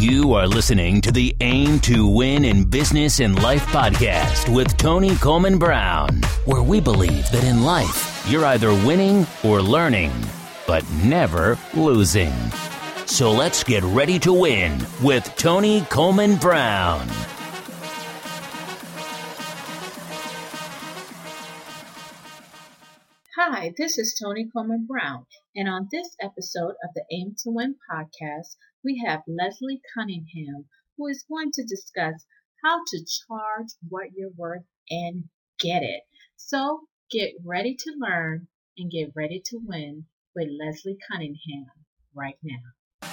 You are listening to the Aim to Win in Business and Life podcast with Tony Coleman Brown, where we believe that in life, you're either winning or learning, but never losing. So let's get ready to win with Tony Coleman Brown. Hi, this is Tony Coleman Brown, and on this episode of the Aim to Win podcast, we have Leslie Cunningham, who is going to discuss how to charge what you're worth and get it. So get ready to learn and get ready to win with Leslie Cunningham right now.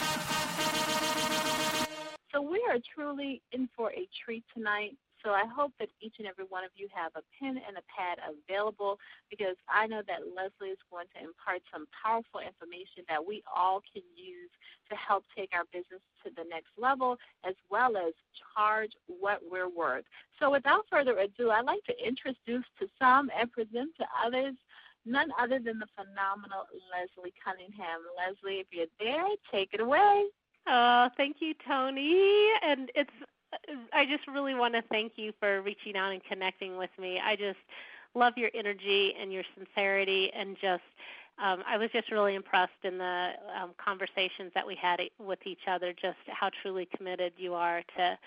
So we are truly in for a treat tonight. So I hope that each and every one of you have a pen and a pad available because I know that Leslie is going to impart some powerful information that we all can use to help take our business to the next level as well as charge what we're worth. So without further ado, I'd like to introduce to some and present to others none other than the phenomenal Leslie Cunningham. Leslie, if you're there, take it away. Oh, thank you, Tony. And it's I just really want to thank you for reaching out and connecting with me. I just love your energy and your sincerity, and just um, I was just really impressed in the um, conversations that we had with each other. Just how truly committed you are to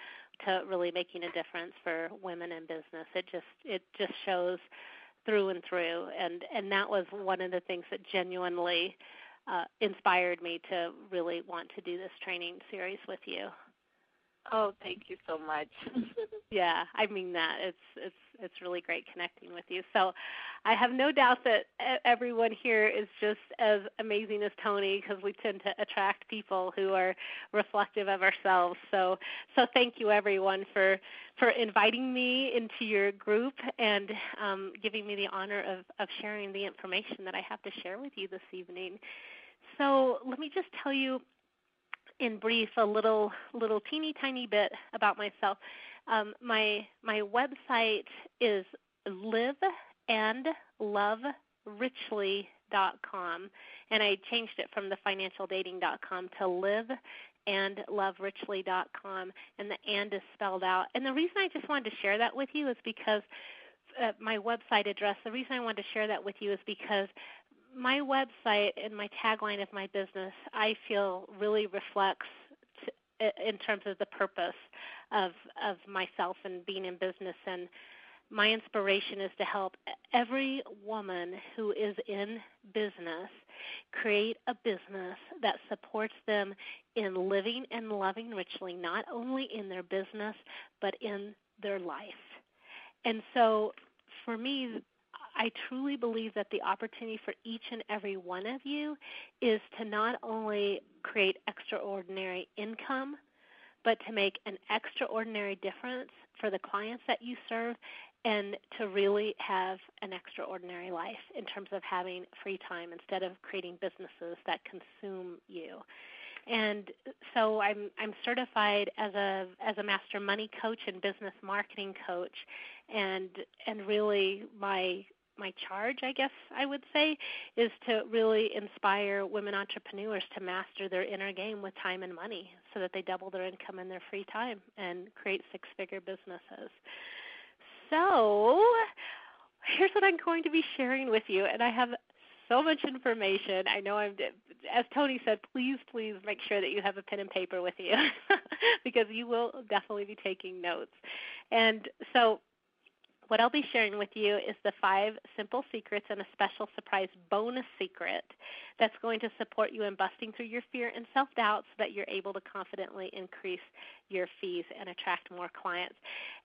to really making a difference for women in business. It just it just shows through and through, and and that was one of the things that genuinely uh, inspired me to really want to do this training series with you. Oh, thank you so much. yeah, I mean that. It's it's it's really great connecting with you. So, I have no doubt that everyone here is just as amazing as Tony because we tend to attract people who are reflective of ourselves. So, so thank you everyone for for inviting me into your group and um, giving me the honor of of sharing the information that I have to share with you this evening. So, let me just tell you in brief a little little teeny tiny bit about myself. Um, my my website is liveandloverichly.com, and I changed it from the financialdating.com to live and loverichly.com, and the and is spelled out. And the reason I just wanted to share that with you is because uh, my website address. The reason I wanted to share that with you is because my website and my tagline of my business, I feel really reflects in terms of the purpose of of myself and being in business and my inspiration is to help every woman who is in business create a business that supports them in living and loving richly, not only in their business, but in their life. And so for me, I truly believe that the opportunity for each and every one of you is to not only create extraordinary income, but to make an extraordinary difference for the clients that you serve and to really have an extraordinary life in terms of having free time instead of creating businesses that consume you. And so I'm I'm certified as a as a master money coach and business marketing coach and and really my my charge, I guess I would say, is to really inspire women entrepreneurs to master their inner game with time and money so that they double their income in their free time and create six figure businesses. So, here's what I'm going to be sharing with you, and I have so much information. I know I'm, as Tony said, please, please make sure that you have a pen and paper with you because you will definitely be taking notes. And so, what I'll be sharing with you is the five simple secrets and a special surprise bonus secret that's going to support you in busting through your fear and self doubt so that you're able to confidently increase your fees and attract more clients.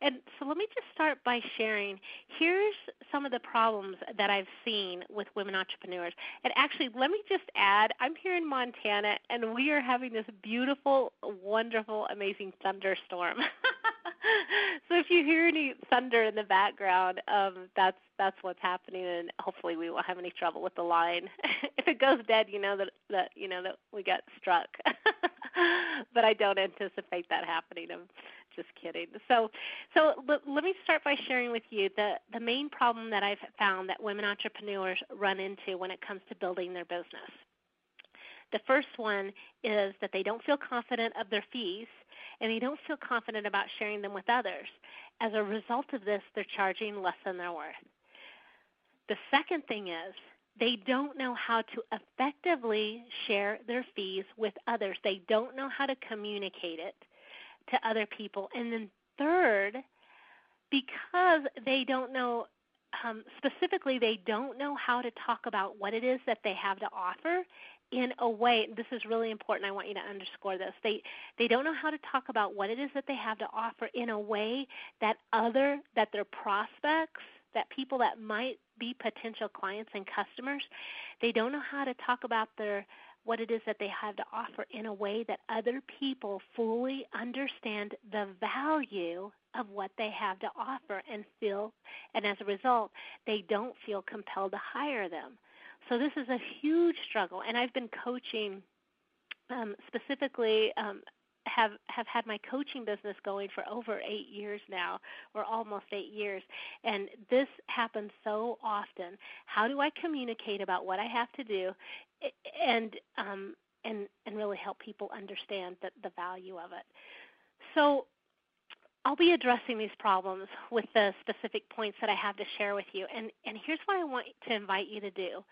And so let me just start by sharing here's some of the problems that I've seen with women entrepreneurs. And actually, let me just add I'm here in Montana and we are having this beautiful, wonderful, amazing thunderstorm. so if you hear any thunder in the background, um, that's that's what's happening, and hopefully we won't have any trouble with the line. if it goes dead, you know that that you know that we got struck. but I don't anticipate that happening. I'm just kidding. So, so l- let me start by sharing with you the the main problem that I've found that women entrepreneurs run into when it comes to building their business. The first one is that they don't feel confident of their fees and they don't feel confident about sharing them with others. As a result of this, they're charging less than they're worth. The second thing is they don't know how to effectively share their fees with others. They don't know how to communicate it to other people. And then third, because they don't know um, specifically, they don't know how to talk about what it is that they have to offer in a way. This is really important. I want you to underscore this. They they don't know how to talk about what it is that they have to offer in a way that other that their prospects, that people that might be potential clients and customers, they don't know how to talk about their what it is that they have to offer in a way that other people fully understand the value of what they have to offer and feel and as a result they don't feel compelled to hire them so this is a huge struggle and i've been coaching um, specifically um, have have had my coaching business going for over eight years now, or almost eight years, and this happens so often. How do I communicate about what I have to do, and um, and and really help people understand the, the value of it? So I'll be addressing these problems with the specific points that I have to share with you. And, and here's what I want to invite you to do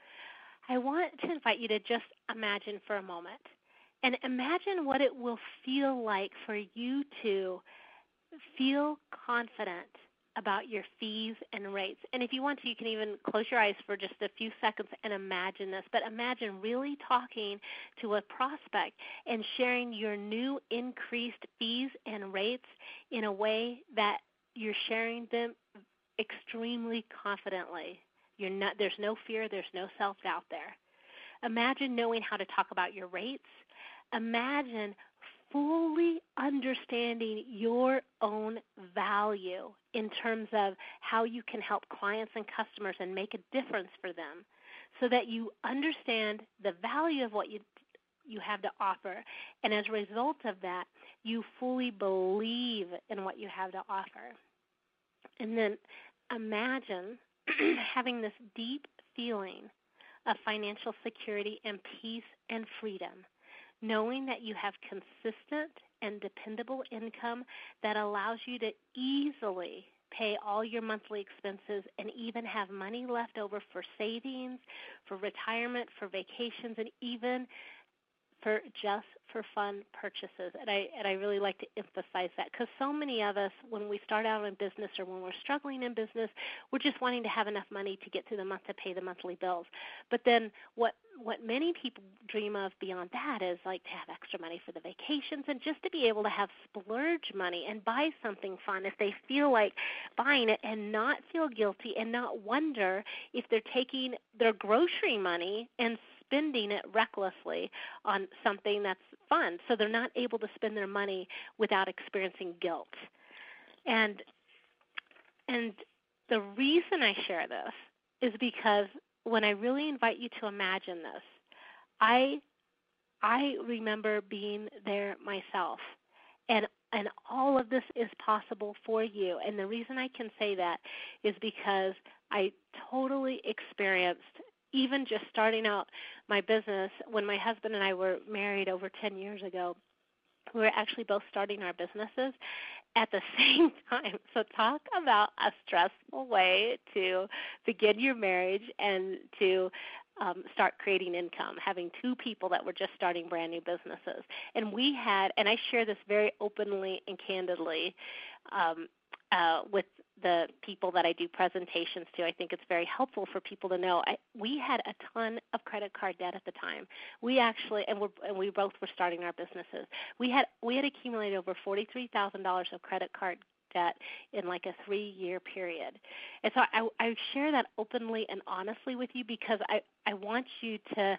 I want to invite you to just imagine for a moment and imagine what it will feel like for you to feel confident about your fees and rates. And if you want to, you can even close your eyes for just a few seconds and imagine this. But imagine really talking to a prospect and sharing your new increased fees and rates in a way that you're sharing them extremely confidently. You're not, there's no fear, there's no self doubt there. Imagine knowing how to talk about your rates. Imagine fully understanding your own value in terms of how you can help clients and customers and make a difference for them so that you understand the value of what you you have to offer. And as a result of that you fully believe in what you have to offer. And then imagine having this deep feeling of financial security and peace and freedom knowing that you have consistent and dependable income that allows you to easily pay all your monthly expenses and even have money left over for savings, for retirement, for vacations, and even for just for fun purchases. And I and I really like to emphasize that because so many of us, when we start out in business or when we're struggling in business, we're just wanting to have enough money to get through the month to pay the monthly bills. But then what what many people dream of beyond that is like to have extra money for the vacations and just to be able to have splurge money and buy something fun if they feel like buying it and not feel guilty and not wonder if they're taking their grocery money and spending it recklessly on something that's fun. So they're not able to spend their money without experiencing guilt. And and the reason I share this is because when I really invite you to imagine this, I I remember being there myself. And and all of this is possible for you. And the reason I can say that is because I totally experienced even just starting out my business when my husband and I were married over 10 years ago we were actually both starting our businesses at the same time. So talk about a stressful way to begin your marriage and to um, start creating income, having two people that were just starting brand new businesses. And we had, and I share this very openly and candidly um, uh, with the people that I do presentations to. I think it's very helpful for people to know. I, we had a ton of credit card debt at the time. We actually, and, we're, and we both were starting our businesses. We had we had accumulated over forty three thousand dollars of credit card debt in like a three year period. And so I, I share that openly and honestly with you because I, I want you to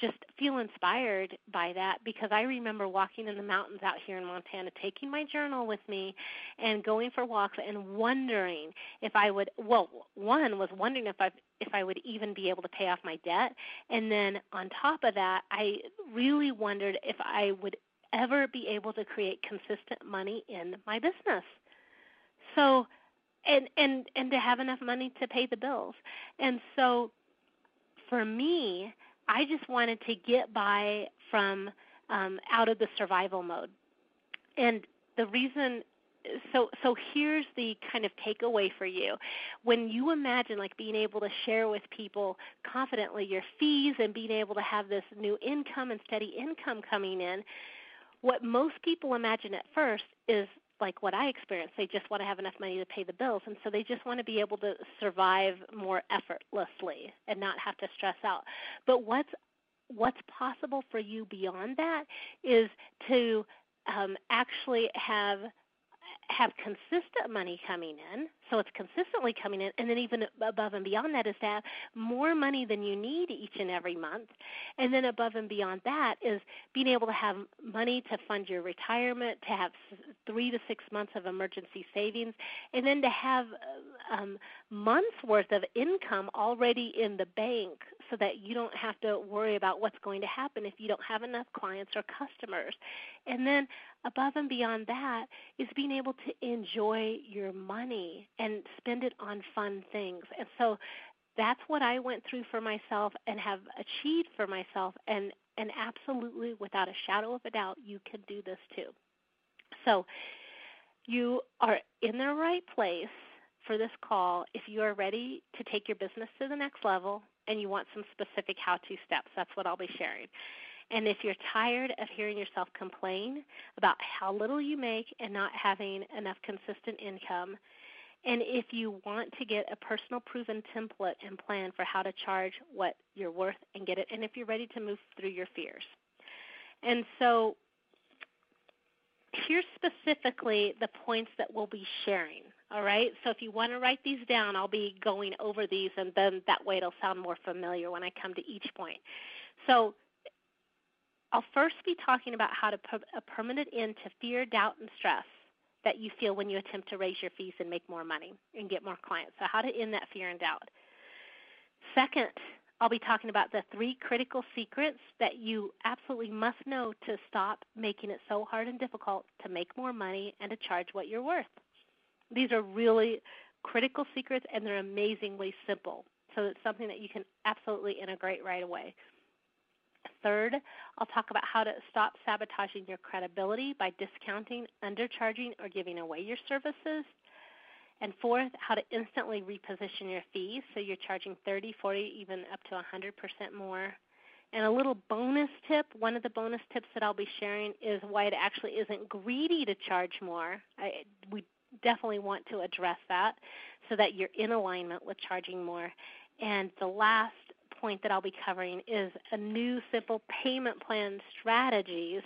just feel inspired by that because I remember walking in the mountains out here in Montana, taking my journal with me and going for walks and wondering if I would well, one was wondering if I if I would even be able to pay off my debt. And then on top of that, I really wondered if I would ever be able to create consistent money in my business. So and and and to have enough money to pay the bills. And so for me, I just wanted to get by from um, out of the survival mode. And the reason so so here's the kind of takeaway for you when you imagine like being able to share with people confidently your fees and being able to have this new income and steady income coming in what most people imagine at first is like what I experienced. They just want to have enough money to pay the bills, and so they just want to be able to survive more effortlessly and not have to stress out. But what's what's possible for you beyond that is to um, actually have have consistent money coming in, so it's consistently coming in, and then even above and beyond that is to have more money than you need each and every month. And then above and beyond that is being able to have money to fund your retirement, to have three to six months of emergency savings, and then to have uh, um, months worth of income already in the bank so that you don't have to worry about what's going to happen if you don't have enough clients or customers. And then above and beyond that is being able to enjoy your money and spend it on fun things. And so that's what I went through for myself and have achieved for myself and and absolutely without a shadow of a doubt you can do this too. So you are in the right place for this call if you are ready to take your business to the next level and you want some specific how to steps. That's what I'll be sharing. And if you're tired of hearing yourself complain about how little you make and not having enough consistent income, and if you want to get a personal proven template and plan for how to charge what you're worth and get it, and if you're ready to move through your fears. And so here's specifically the points that we'll be sharing. All right. So if you want to write these down, I'll be going over these, and then that way it'll sound more familiar when I come to each point. So I'll first be talking about how to put a permanent end to fear, doubt, and stress that you feel when you attempt to raise your fees and make more money and get more clients. So, how to end that fear and doubt. Second, I'll be talking about the three critical secrets that you absolutely must know to stop making it so hard and difficult to make more money and to charge what you're worth. These are really critical secrets and they're amazingly simple. So it's something that you can absolutely integrate right away. Third, I'll talk about how to stop sabotaging your credibility by discounting, undercharging, or giving away your services. And fourth, how to instantly reposition your fees so you're charging 30, 40, even up to 100% more. And a little bonus tip one of the bonus tips that I'll be sharing is why it actually isn't greedy to charge more. I, we definitely want to address that so that you're in alignment with charging more. And the last point that I'll be covering is a new simple payment plan strategies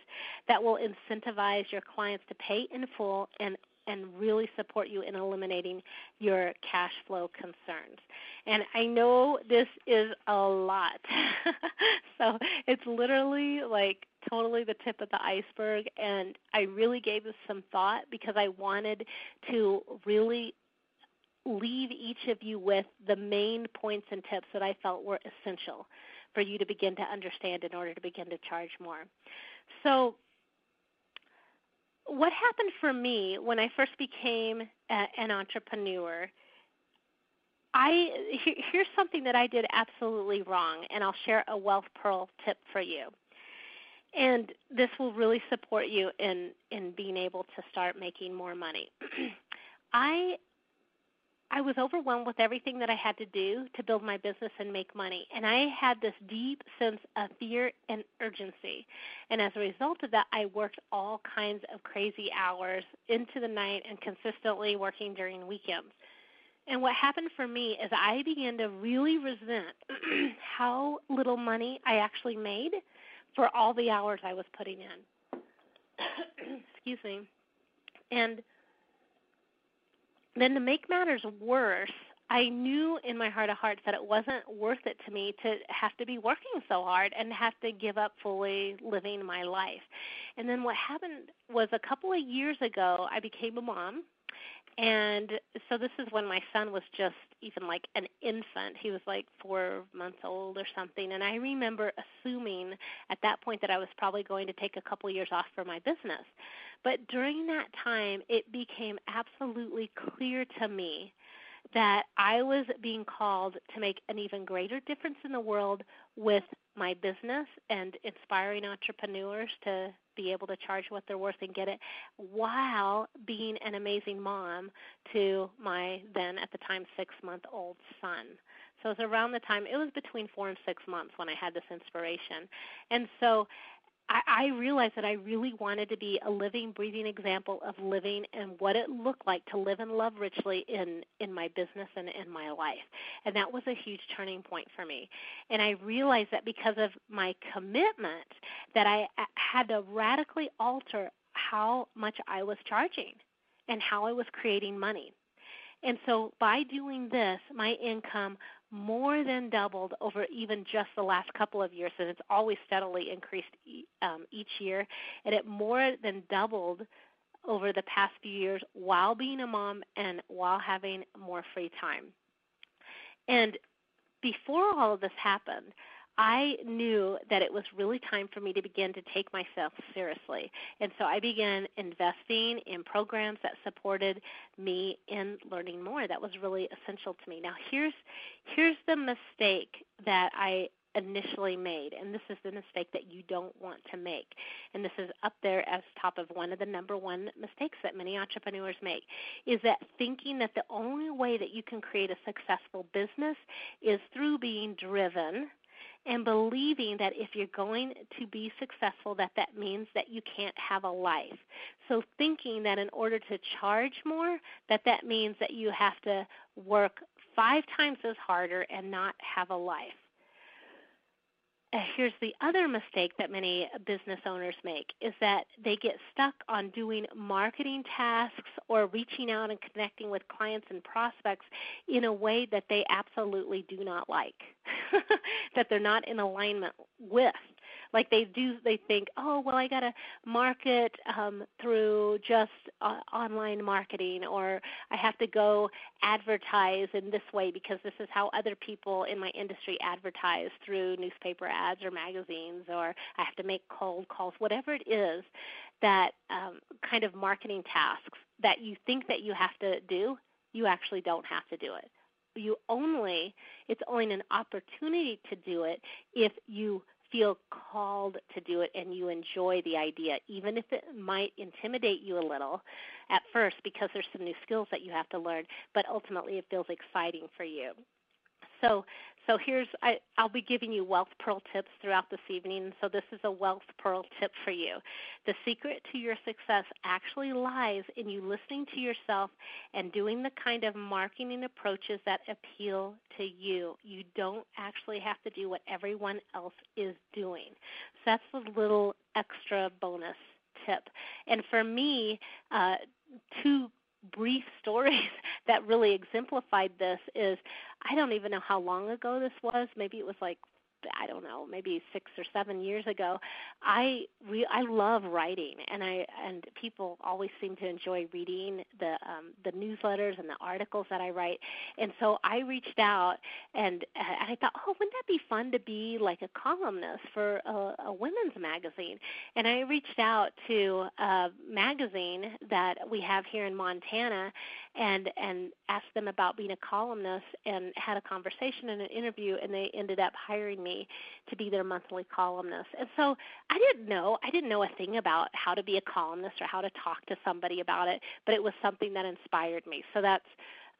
that will incentivize your clients to pay in full and and really support you in eliminating your cash flow concerns. And I know this is a lot. so it's literally like totally the tip of the iceberg and I really gave this some thought because I wanted to really leave each of you with the main points and tips that I felt were essential for you to begin to understand in order to begin to charge more. So, what happened for me when I first became a, an entrepreneur? I here's something that I did absolutely wrong, and I'll share a wealth pearl tip for you. And this will really support you in in being able to start making more money. I I was overwhelmed with everything that I had to do to build my business and make money. And I had this deep sense of fear and urgency. And as a result of that, I worked all kinds of crazy hours into the night and consistently working during weekends. And what happened for me is I began to really resent how little money I actually made for all the hours I was putting in. Excuse me. And then to make matters worse, I knew in my heart of hearts that it wasn't worth it to me to have to be working so hard and have to give up fully living my life. And then what happened was a couple of years ago, I became a mom and so this is when my son was just even like an infant. He was like four months old or something. And I remember assuming at that point that I was probably going to take a couple years off for my business. But during that time, it became absolutely clear to me that I was being called to make an even greater difference in the world with my business and inspiring entrepreneurs to be able to charge what they're worth and get it while being an amazing mom to my then at the time six month old son. So it was around the time, it was between four and six months when I had this inspiration. And so I, I realized that I really wanted to be a living, breathing example of living and what it looked like to live and love richly in in my business and in my life. And that was a huge turning point for me. And I realized that because of my commitment, that I uh, had to radically alter how much I was charging and how I was creating money. And so by doing this, my income more than doubled over even just the last couple of years, and it's always steadily increased um, each year. And it more than doubled over the past few years while being a mom and while having more free time. And before all of this happened, I knew that it was really time for me to begin to take myself seriously. And so I began investing in programs that supported me in learning more. That was really essential to me. Now here's here's the mistake that I initially made and this is the mistake that you don't want to make and this is up there as top of one of the number one mistakes that many entrepreneurs make is that thinking that the only way that you can create a successful business is through being driven and believing that if you're going to be successful that that means that you can't have a life. So thinking that in order to charge more that that means that you have to work five times as harder and not have a life Uh, here's the other mistake that many business owners make is that they get stuck on doing marketing tasks or reaching out and connecting with clients and prospects in a way that they absolutely do not like that they're not in alignment with like they do they think oh well i got to market um through just uh, online marketing or i have to go advertise in this way because this is how other people in my industry advertise through newspaper ads or magazines or i have to make cold calls whatever it is that um, kind of marketing tasks that you think that you have to do you actually don't have to do it. You only it's only an opportunity to do it if you feel called to do it and you enjoy the idea, even if it might intimidate you a little at first because there's some new skills that you have to learn, but ultimately it feels exciting for you. So so here's I, I'll be giving you wealth pearl tips throughout this evening. So this is a wealth pearl tip for you. The secret to your success actually lies in you listening to yourself and doing the kind of marketing approaches that appeal to you. You don't actually have to do what everyone else is doing. So that's a little extra bonus tip. And for me, uh, two brief stories that really exemplified this is I don't even know how long ago this was. Maybe it was like I don't know, maybe six or seven years ago, I re- I love writing, and I and people always seem to enjoy reading the um, the newsletters and the articles that I write, and so I reached out and, and I thought, oh, wouldn't that be fun to be like a columnist for a, a women's magazine? And I reached out to a magazine that we have here in Montana, and and asked them about being a columnist, and had a conversation and an interview, and they ended up hiring me to be their monthly columnist. And so I didn't know, I didn't know a thing about how to be a columnist or how to talk to somebody about it, but it was something that inspired me. So that's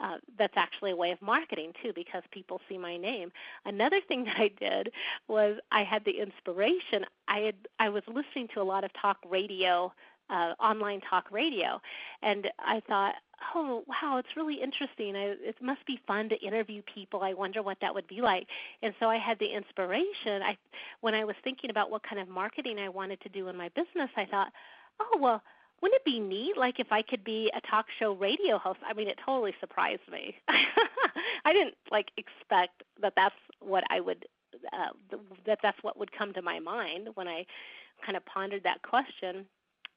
uh, that's actually a way of marketing too because people see my name. Another thing that I did was I had the inspiration. I had I was listening to a lot of talk radio, uh, online talk radio, and I thought oh wow it's really interesting. I, it must be fun to interview people. I wonder what that would be like. And so i had the inspiration. I when i was thinking about what kind of marketing i wanted to do in my business i thought oh well wouldn't it be neat like if i could be a talk show radio host? I mean it totally surprised me. I didn't like expect that that's what i would uh, that that's what would come to my mind when i kind of pondered that question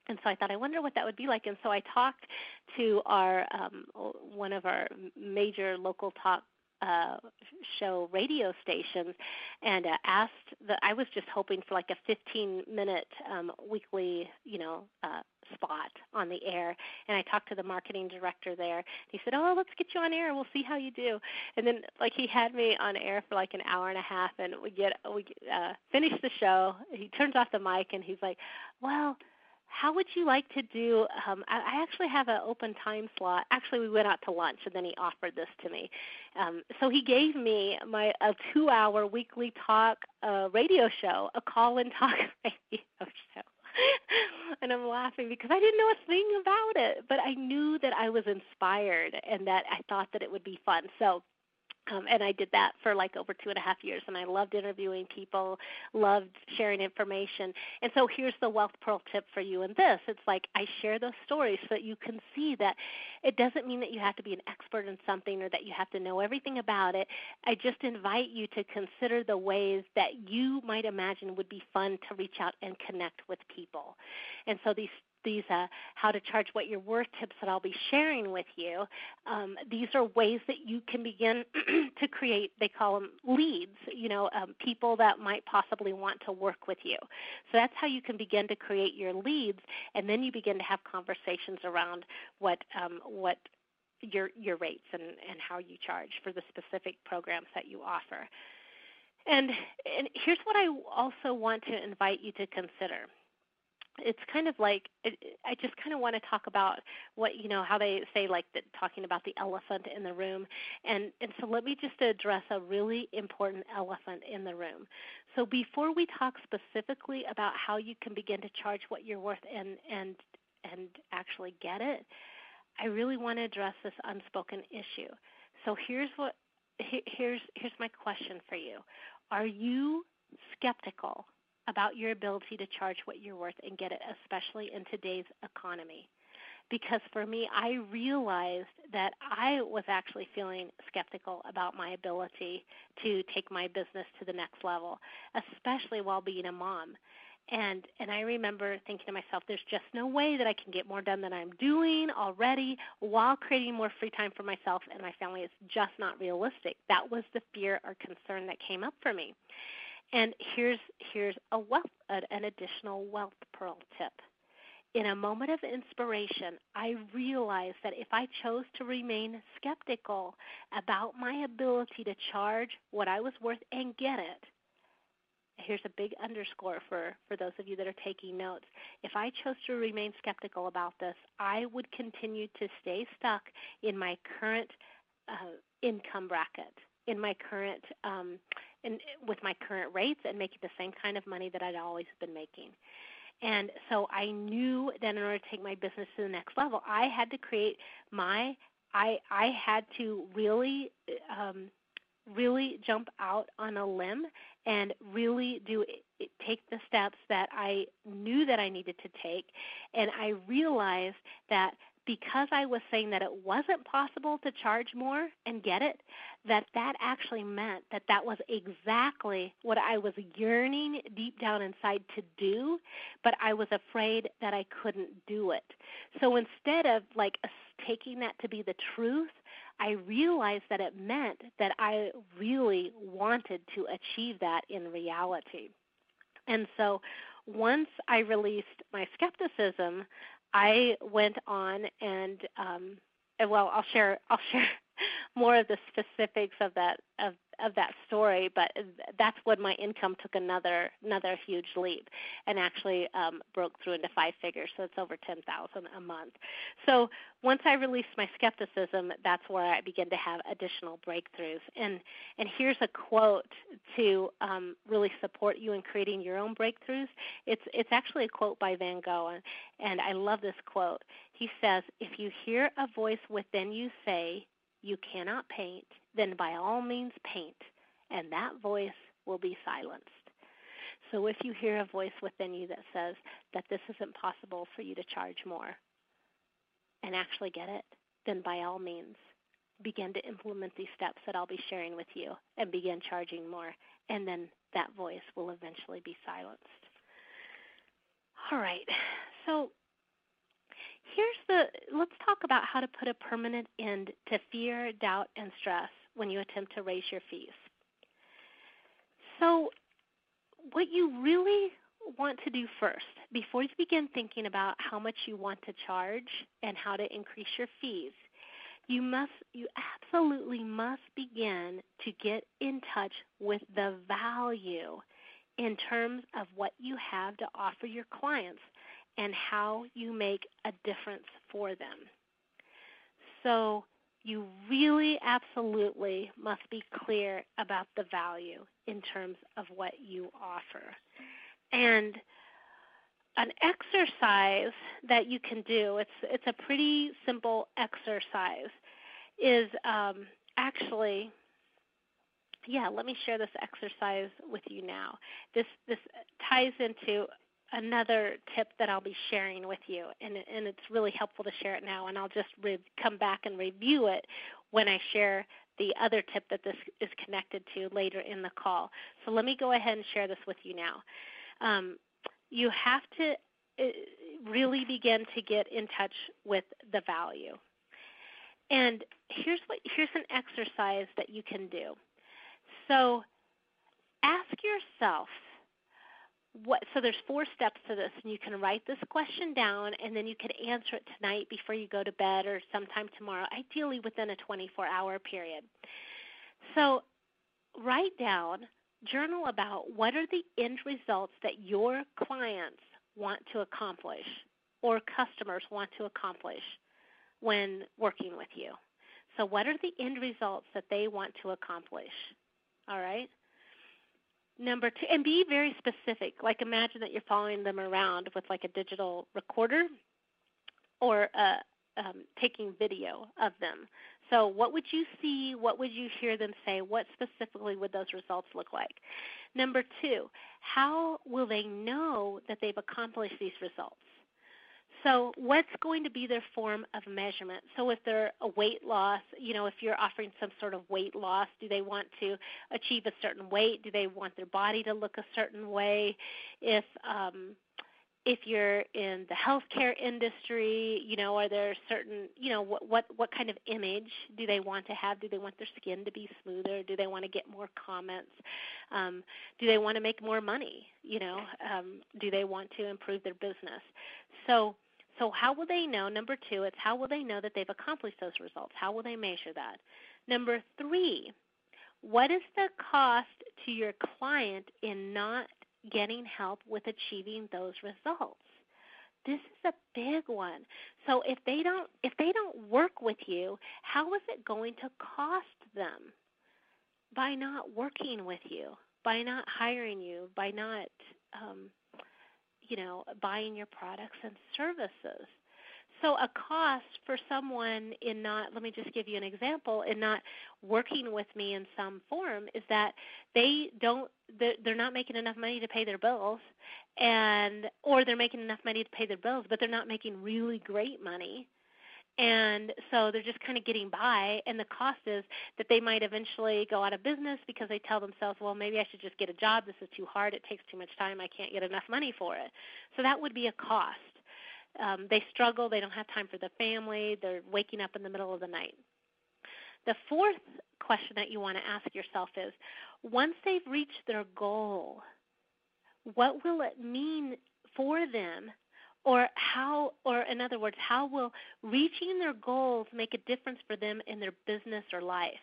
and so I thought, I wonder what that would be like. And so I talked to our um, one of our major local talk uh, show radio stations and uh, asked that I was just hoping for like a 15 minute um, weekly, you know, uh, spot on the air. And I talked to the marketing director there. He said, "Oh, let's get you on air. We'll see how you do." And then like he had me on air for like an hour and a half, and we get we uh, finish the show. He turns off the mic and he's like, "Well." How would you like to do um I, I actually have an open time slot. Actually we went out to lunch and then he offered this to me. Um so he gave me my a two hour weekly talk uh radio show a call and talk radio show. And I'm laughing because I didn't know a thing about it, but I knew that I was inspired and that I thought that it would be fun. So um, and I did that for like over two and a half years, and I loved interviewing people, loved sharing information. And so here's the wealth pearl tip for you in this: it's like I share those stories so that you can see that it doesn't mean that you have to be an expert in something or that you have to know everything about it. I just invite you to consider the ways that you might imagine would be fun to reach out and connect with people. And so these these uh, how to charge what you're worth tips that I'll be sharing with you, um, these are ways that you can begin to create. They call them leads. You know, um, people that might possibly want to work with you. So that's how you can begin to create your leads, and then you begin to have conversations around what um, what your your rates and and how you charge for the specific programs that you offer. And, and here's what I also want to invite you to consider it's kind of like it, I just kind of want to talk about what you know how they say like the, talking about the elephant in the room, and and so let me just address a really important elephant in the room. So before we talk specifically about how you can begin to charge what you're worth and and and actually get it, I really want to address this unspoken issue. So here's what here's here's my question for you: Are you skeptical about your ability to charge what you're worth and get it, especially in today's economy. Because for me, I realized that I was actually feeling skeptical about my ability to take my business to the next level, especially while being a mom. And and I remember thinking to myself, there's just no way that I can get more done than I'm doing already while creating more free time for myself and my family. It's just not realistic. That was the fear or concern that came up for me. And here's here's a wealth an additional wealth pearl tip. In a moment of inspiration, I realized that if I chose to remain skeptical about my ability to charge what I was worth and get it, here's a big underscore for, for those of you that are taking notes. If I chose to remain skeptical about this, I would continue to stay stuck in my current uh, income bracket, in my current um, in, with my current rates and making the same kind of money that I'd always been making. And so I knew that in order to take my business to the next level, I had to create my I I had to really um, really jump out on a limb and really do take the steps that I knew that I needed to take and I realized that because I was saying that it wasn't possible to charge more and get it, that that actually meant that that was exactly what I was yearning deep down inside to do, but I was afraid that I couldn't do it. So instead of like taking that to be the truth, I realized that it meant that I really wanted to achieve that in reality. And so once I released my skepticism, I went on and um, well, I'll share I'll share more of the specifics of that of of that story, but that's when my income took another another huge leap and actually um, broke through into five figures. So it's over ten thousand a month. So once I released my skepticism, that's where I began to have additional breakthroughs. And and here's a quote to um, really support you in creating your own breakthroughs. It's it's actually a quote by Van Gogh, and, and I love this quote. He says, "If you hear a voice within you say." You cannot paint, then by all means paint, and that voice will be silenced. So if you hear a voice within you that says that this isn't possible for you to charge more and actually get it, then by all means begin to implement these steps that I'll be sharing with you and begin charging more. And then that voice will eventually be silenced. All right. So here's the let's talk about how to put a permanent end to fear, doubt, and stress when you attempt to raise your fees. So, what you really want to do first, before you begin thinking about how much you want to charge and how to increase your fees, you must you absolutely must begin to get in touch with the value in terms of what you have to offer your clients and how you make a difference for them. So you really absolutely must be clear about the value in terms of what you offer. And an exercise that you can do, it's it's a pretty simple exercise, is um, actually yeah, let me share this exercise with you now. This this ties into another tip that I'll be sharing with you, and and it's really helpful to share it now. And I'll just re- come back and review it when I share the other tip that this is connected to later in the call. So let me go ahead and share this with you now. Um, you have to uh, really begin to get in touch with the value. And here's what here's an exercise that you can do. So ask yourself what so there's four steps to this and you can write this question down and then you can answer it tonight before you go to bed or sometime tomorrow ideally within a 24 hour period. So write down journal about what are the end results that your clients want to accomplish or customers want to accomplish when working with you. So what are the end results that they want to accomplish? All right Number two, and be very specific. Like imagine that you're following them around with like a digital recorder or uh, um, taking video of them. So, what would you see? What would you hear them say? What specifically would those results look like? Number two, how will they know that they've accomplished these results? So, what's going to be their form of measurement? So, if they're a weight loss, you know, if you're offering some sort of weight loss, do they want to achieve a certain weight? Do they want their body to look a certain way? If um, if you're in the healthcare industry, you know, are there certain, you know, what what what kind of image do they want to have? Do they want their skin to be smoother? Do they want to get more comments? Um, do they want to make more money? You know, um, do they want to improve their business? So so, how will they know? Number two, it's how will they know that they've accomplished those results? How will they measure that? Number three, what is the cost to your client in not getting help with achieving those results? This is a big one. So if they don't if they don't work with you, how is it going to cost them by not working with you, by not hiring you, by not um, you know, buying your products and services. So a cost for someone in not let me just give you an example in not working with me in some form is that they don't they're not making enough money to pay their bills and or they're making enough money to pay their bills but they're not making really great money and so they're just kind of getting by and the cost is that they might eventually go out of business because they tell themselves well maybe i should just get a job. This is too hard. It takes too much time. I can't get enough money for it. So that would be a cost. Um, they struggle. They don't have time for the family. They're waking up in the middle of the night. The fourth question that you want to ask yourself is once they've reached their goal what will it mean for them or how or in other words how will reaching their goals make a difference for them in their business or life?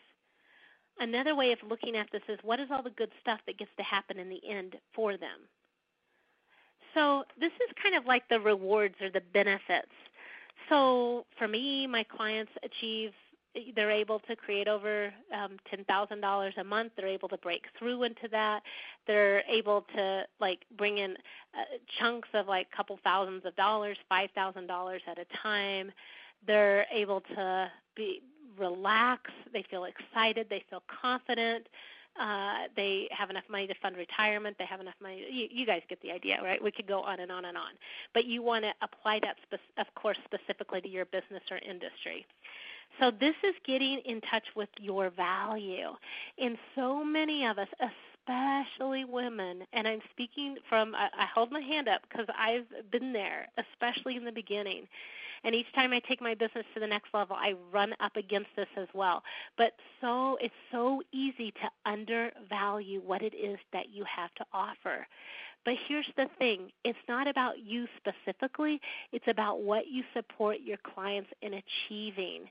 Another way of looking at this is what is all the good stuff that gets to happen in the end for them? So this is kind of like the rewards or the benefits. So for me my clients achieve they're able to create over um, ten thousand dollars a month. They're able to break through into that. They're able to like bring in uh, chunks of like couple thousands of dollars, five thousand dollars at a time. They're able to be relax. They feel excited. They feel confident. Uh, they have enough money to fund retirement. They have enough money. You, you guys get the idea, right? We could go on and on and on. But you want to apply that, spe- of course, specifically to your business or industry. So this is getting in touch with your value. And so many of us, especially women, and I'm speaking from, I, I hold my hand up because I've been there, especially in the beginning. And each time I take my business to the next level, I run up against this as well. But so it's so easy to undervalue what it is that you have to offer. But here's the thing it's not about you specifically, it's about what you support your clients in achieving.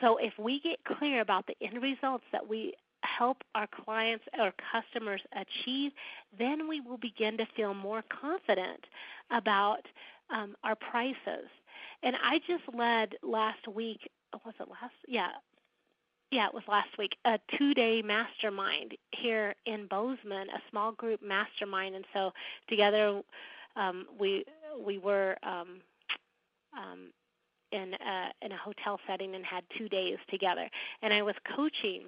So if we get clear about the end results that we help our clients or customers achieve, then we will begin to feel more confident about um, our prices. And I just led last week, was it last? Yeah, yeah, it was last week, a two day mastermind here in Bozeman, a small group mastermind. And so together um, we we were um, um, in a, in a hotel setting and had two days together. And I was coaching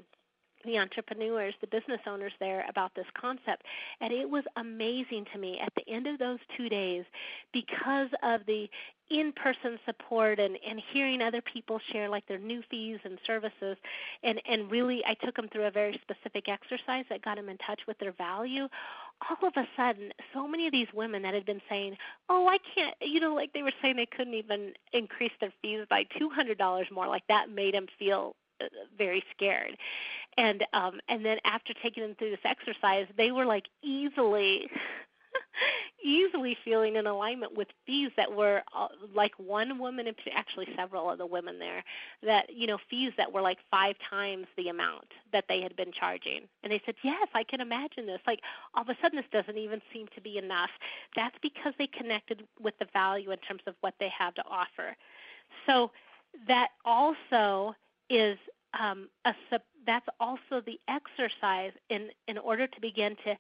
the entrepreneurs, the business owners there about this concept. And it was amazing to me at the end of those two days because of the in person support and, and hearing other people share like their new fees and services and, and really I took them through a very specific exercise that got them in touch with their value. All of a sudden, so many of these women that had been saying, Oh, I can't you know, like they were saying they couldn't even increase their fees by two hundred dollars more, like that made them feel very scared. And um and then after taking them through this exercise they were like easily easily feeling in alignment with fees that were uh, like one woman actually several of the women there that you know fees that were like five times the amount that they had been charging. And they said yes i can imagine this. Like all of a sudden this doesn't even seem to be enough. That's because they connected with the value in terms of what they have to offer. So that also is um, a that's also the exercise in in order to begin to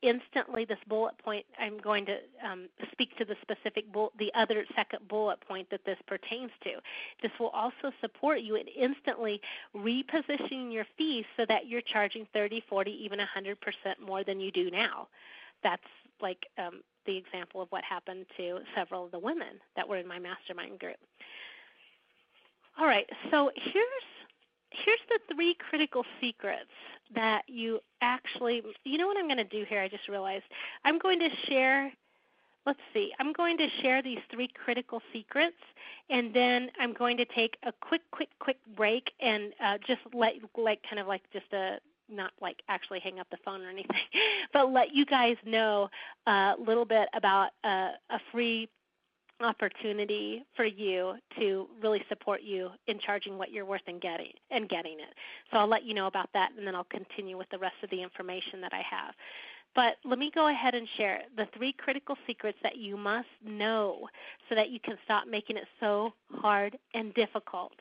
instantly this bullet point i'm going to um, speak to the specific bull, the other second bullet point that this pertains to. This will also support you in instantly repositioning your fees so that you're charging 30 40 even 100% more than you do now. That's like um, the example of what happened to several of the women that were in my mastermind group all right so here's here's the three critical secrets that you actually you know what i'm going to do here i just realized? I'm going to share let's see i'm going to share these three critical secrets and then i'm going to take a quick quick quick break and uh, just let like kind of like just a not like actually hang up the phone or anything, but let you guys know a little bit about a, a free opportunity for you to really support you in charging what you're worth and getting and getting it. So I'll let you know about that and then I'll continue with the rest of the information that I have. But let me go ahead and share the three critical secrets that you must know so that you can stop making it so hard and difficult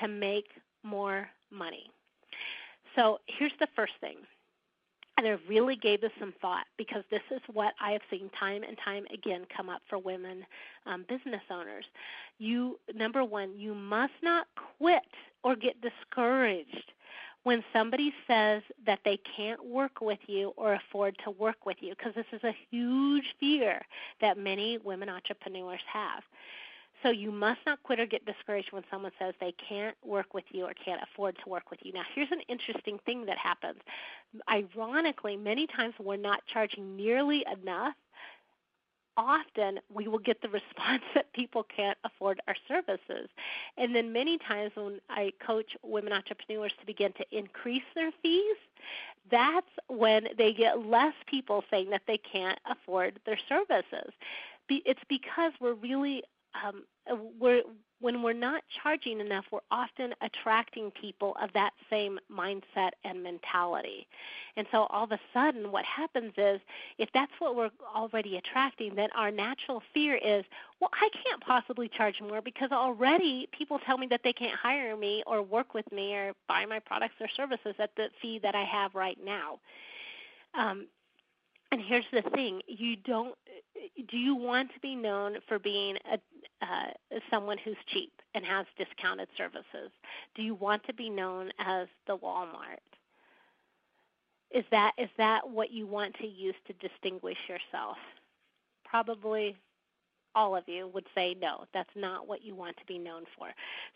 to make more money. So here's the first thing and I really gave this some thought because this is what I have seen time and time again come up for women um, business owners. You number one, you must not quit or get discouraged when somebody says that they can't work with you or afford to work with you because this is a huge fear that many women entrepreneurs have. So you must not quit or get discouraged when someone says they can't work with you or can't afford to work with you. Now, here's an interesting thing that happens. Ironically, many times when we're not charging nearly enough. Often we will get the response that people can't afford our services. And then many times when I coach women entrepreneurs to begin to increase their fees, that's when they get less people saying that they can't afford their services. It's because we're really um, we're when we're not charging enough, we're often attracting people of that same mindset and mentality. And so all of a sudden, what happens is, if that's what we're already attracting, then our natural fear is, well, I can't possibly charge more because already people tell me that they can't hire me or work with me or buy my products or services at the fee that I have right now. Um, and here's the thing: you don't. Do you want to be known for being a uh, someone who's cheap and has discounted services? Do you want to be known as the Walmart? Is that is that what you want to use to distinguish yourself? Probably all of you would say no that's not what you want to be known for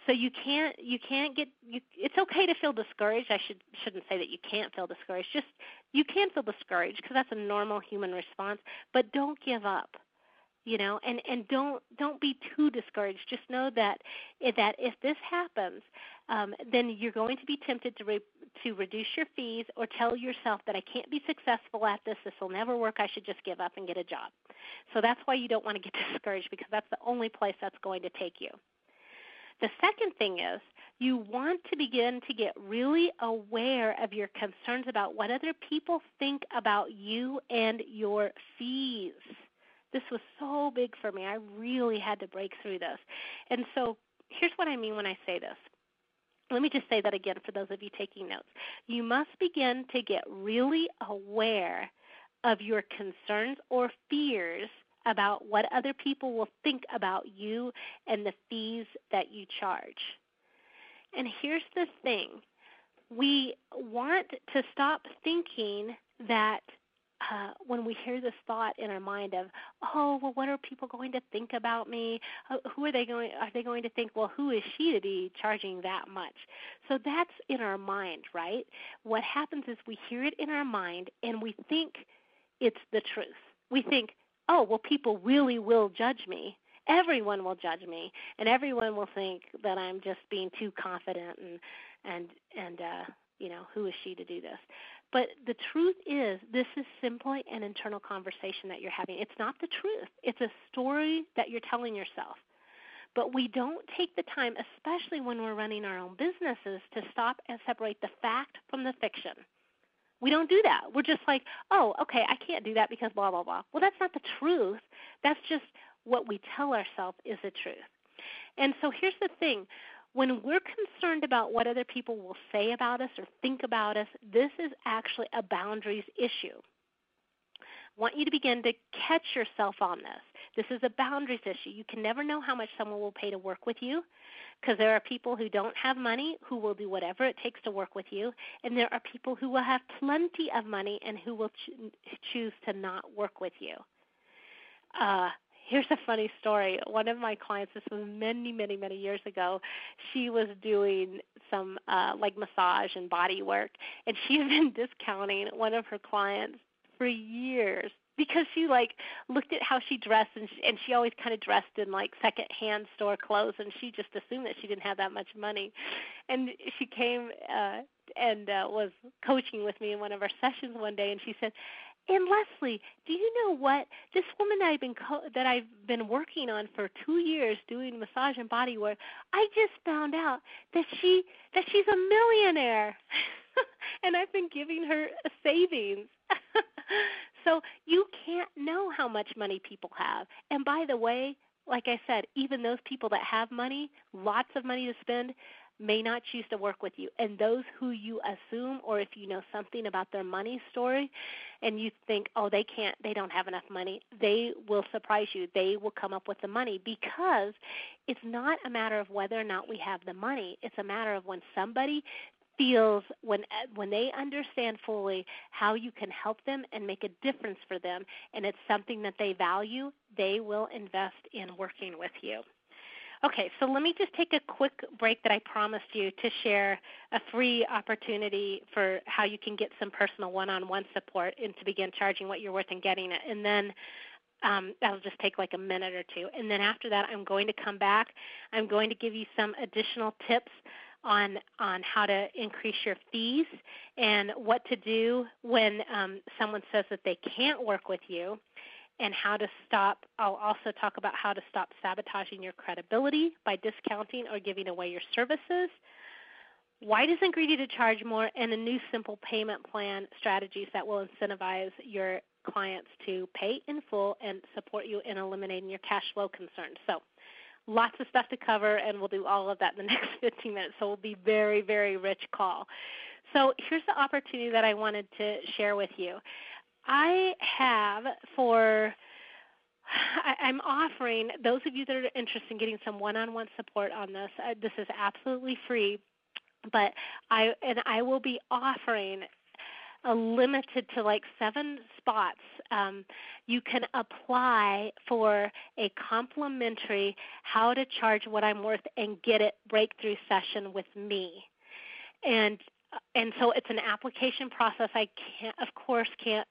so you can't you can't get you it's okay to feel discouraged i should shouldn't say that you can't feel discouraged just you can feel discouraged because that's a normal human response but don't give up you know and and don't don't be too discouraged just know that that if this happens um, then you're going to be tempted to re- to reduce your fees or tell yourself that I can't be successful at this, this will never work, I should just give up and get a job. So that's why you don't want to get discouraged because that's the only place that's going to take you. The second thing is you want to begin to get really aware of your concerns about what other people think about you and your fees. This was so big for me. I really had to break through this. And so here's what I mean when I say this. Let me just say that again for those of you taking notes. You must begin to get really aware of your concerns or fears about what other people will think about you and the fees that you charge. And here's the thing we want to stop thinking that uh, when we hear this thought in our mind of, oh, well, what are people going to think about me? Uh, who are they going? Are they going to think, well, who is she to be charging that much? So that's in our mind, right? What happens is we hear it in our mind and we think it's the truth. We think, oh, well, people really will judge me. Everyone will judge me, and everyone will think that I'm just being too confident and and and uh, you know, who is she to do this? But the truth is, this is simply an internal conversation that you're having. It's not the truth. It's a story that you're telling yourself. But we don't take the time, especially when we're running our own businesses, to stop and separate the fact from the fiction. We don't do that. We're just like, oh, okay, I can't do that because blah, blah, blah. Well, that's not the truth. That's just what we tell ourselves is the truth. And so here's the thing when we're concerned about what other people will say about us or think about us, this is actually a boundaries issue. I want you to begin to catch yourself on this. This is a boundaries issue. You can never know how much someone will pay to work with you because there are people who don't have money who will do whatever it takes to work with you, and there are people who will have plenty of money and who will cho- choose to not work with you. Uh, here's a funny story. One of my clients, this was many, many, many years ago, she was doing some uh, like massage and body work, and she had been discounting one of her clients for years because she like looked at how she dressed and she, and she always kind of dressed in like second hand store clothes and she just assumed that she didn't have that much money and she came uh and uh was coaching with me in one of our sessions one day and she said and Leslie, do you know what this woman I've been co- that I've been working on for two years doing massage and body work? I just found out that she that she's a millionaire, and I've been giving her savings. so you can't know how much money people have. And by the way, like I said, even those people that have money, lots of money to spend, may not choose to work with you. And those who you assume, or if you know something about their money story, and you think, oh, they can't, they don't have enough money, they will surprise you. They will come up with the money because it's not a matter of whether or not we have the money. It's a matter of when somebody feels when when they understand fully how you can help them and make a difference for them and it's something that they value they will invest in working with you Okay, so let me just take a quick break that I promised you to share a free opportunity for how you can get some personal one on one support and to begin charging what you're worth and getting it. And then um, that'll just take like a minute or two. And then after that, I'm going to come back. I'm going to give you some additional tips on on how to increase your fees and what to do when um, someone says that they can't work with you and how to stop. I'll also talk about how to stop sabotaging your credibility by discounting or giving away your services. Why doesn't Greedy to charge more? And a new simple payment plan strategies that will incentivize your clients to pay in full and support you in eliminating your cash flow concerns. So, lots of stuff to cover, and we'll do all of that in the next 15 minutes. So, it'll be very, very rich call. So, here's the opportunity that I wanted to share with you. I have for I, am offering those of you that are interested in getting some one-on-one support on this. Uh, this is absolutely free, but I and I will be offering a limited to like seven spots. Um, you can apply for a complimentary how to charge what I'm worth and get it breakthrough session with me. And and so it's an application process. I can't, of course, can't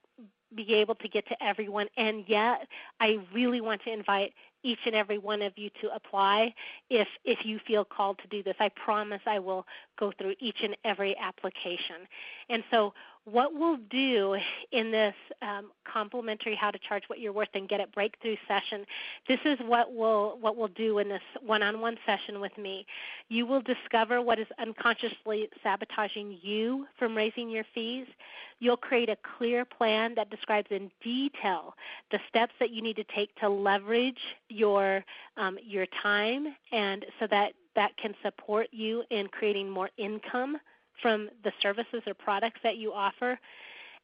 be able to get to everyone, and yet I really want to invite each and every one of you to apply if if you feel called to do this. I promise I will go through each and every application. And so what we'll do in this um, complimentary how to charge what you're worth and get it breakthrough session this is what we'll what we'll do in this one-on-one session with me you will discover what is unconsciously sabotaging you from raising your fees you'll create a clear plan that describes in detail the steps that you need to take to leverage your um, your time and so that that can support you in creating more income from the services or products that you offer,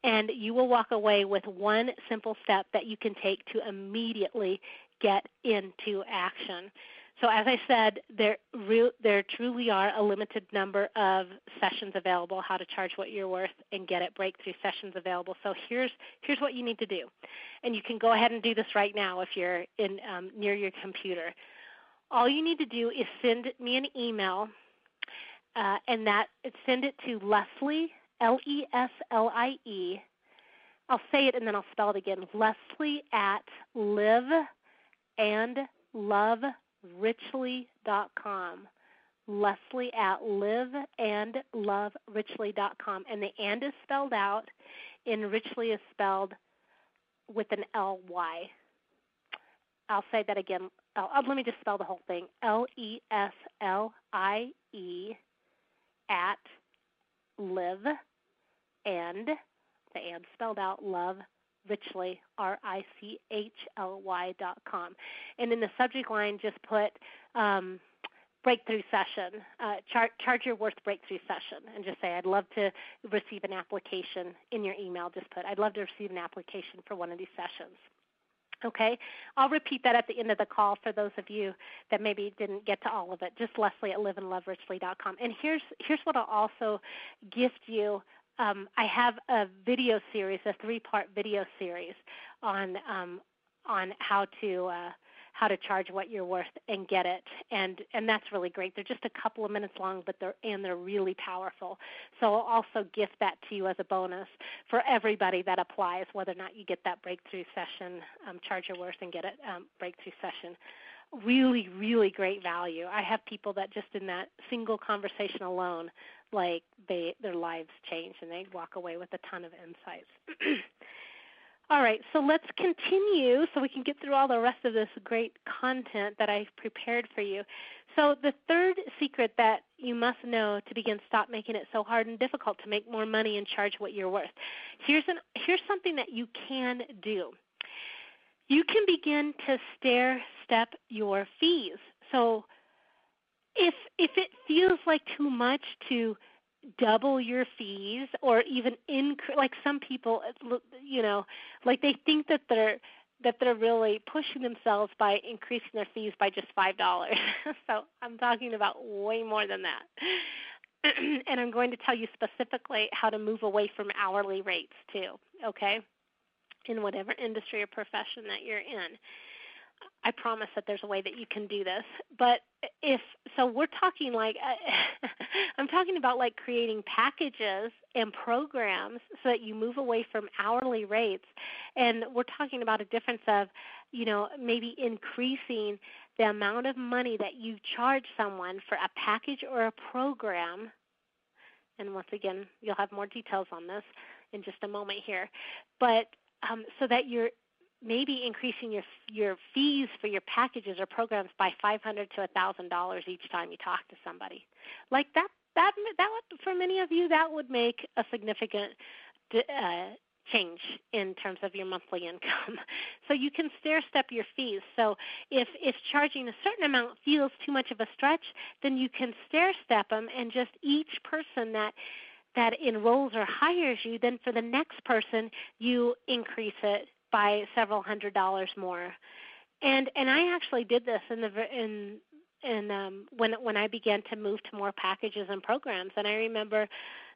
and you will walk away with one simple step that you can take to immediately get into action. So as I said, there re- there truly are a limited number of sessions available. How to charge what you're worth and get it breakthrough sessions available. So here's here's what you need to do, and you can go ahead and do this right now if you're in um, near your computer. All you need to do is send me an email uh, and that send it to Leslie L E S L I E. I'll say it and then I'll spell it again. Leslie at live and love richly.com. Leslie at live and the and is spelled out, and richly is spelled with an L Y. I'll say that again. Oh, uh, let me just spell the whole thing. L E S L I E at live and the and spelled out love richly r i c h l y dot com and in the subject line just put um, breakthrough session uh, char- charge your worth breakthrough session and just say i'd love to receive an application in your email just put i'd love to receive an application for one of these sessions Okay, I'll repeat that at the end of the call for those of you that maybe didn't get to all of it. Just Leslie at liveandloverichly.com. And here's here's what I'll also gift you. Um, I have a video series, a three-part video series on um, on how to uh, how to charge what you're worth and get it. And and that's really great. They're just a couple of minutes long but they're and they're really powerful. So i'll also gift that to you as a bonus for everybody that applies whether or not you get that breakthrough session um, charge your worth and get it um, breakthrough session really really great value i have people that just in that single conversation alone like they their lives change and they walk away with a ton of insights All right, so let's continue so we can get through all the rest of this great content that I've prepared for you. So, the third secret that you must know to begin stop making it so hard and difficult to make more money and charge what you're worth. Here's an here's something that you can do. You can begin to stair step your fees. So, if if it feels like too much to double your fees or even increase like some people you know like they think that they're that they're really pushing themselves by increasing their fees by just five dollars. So i'm talking about way more than that. And i'm going to tell you specifically how to move away from hourly rates too okay in whatever industry or profession that you're in I promise that there's a way that you can do this. But if so, we're talking like I'm talking about like creating packages and programs so that you move away from hourly rates, and we're talking about a difference of, you know, maybe increasing the amount of money that you charge someone for a package or a program. And once again, you'll have more details on this in just a moment here, but um, so that you're maybe increasing your your fees for your packages or programs by five hundred to a thousand dollars each time you talk to somebody like that that that would for many of you that would make a significant uh, change in terms of your monthly income. So you can stair step your fees. So if if charging a certain amount feels too much of a stretch, then you can stair step them and just each person that that enrolls or hires you, then for the next person you increase it by several hundred dollars more. And and I actually did this in the in in um when when I began to move to more packages and programs and I remember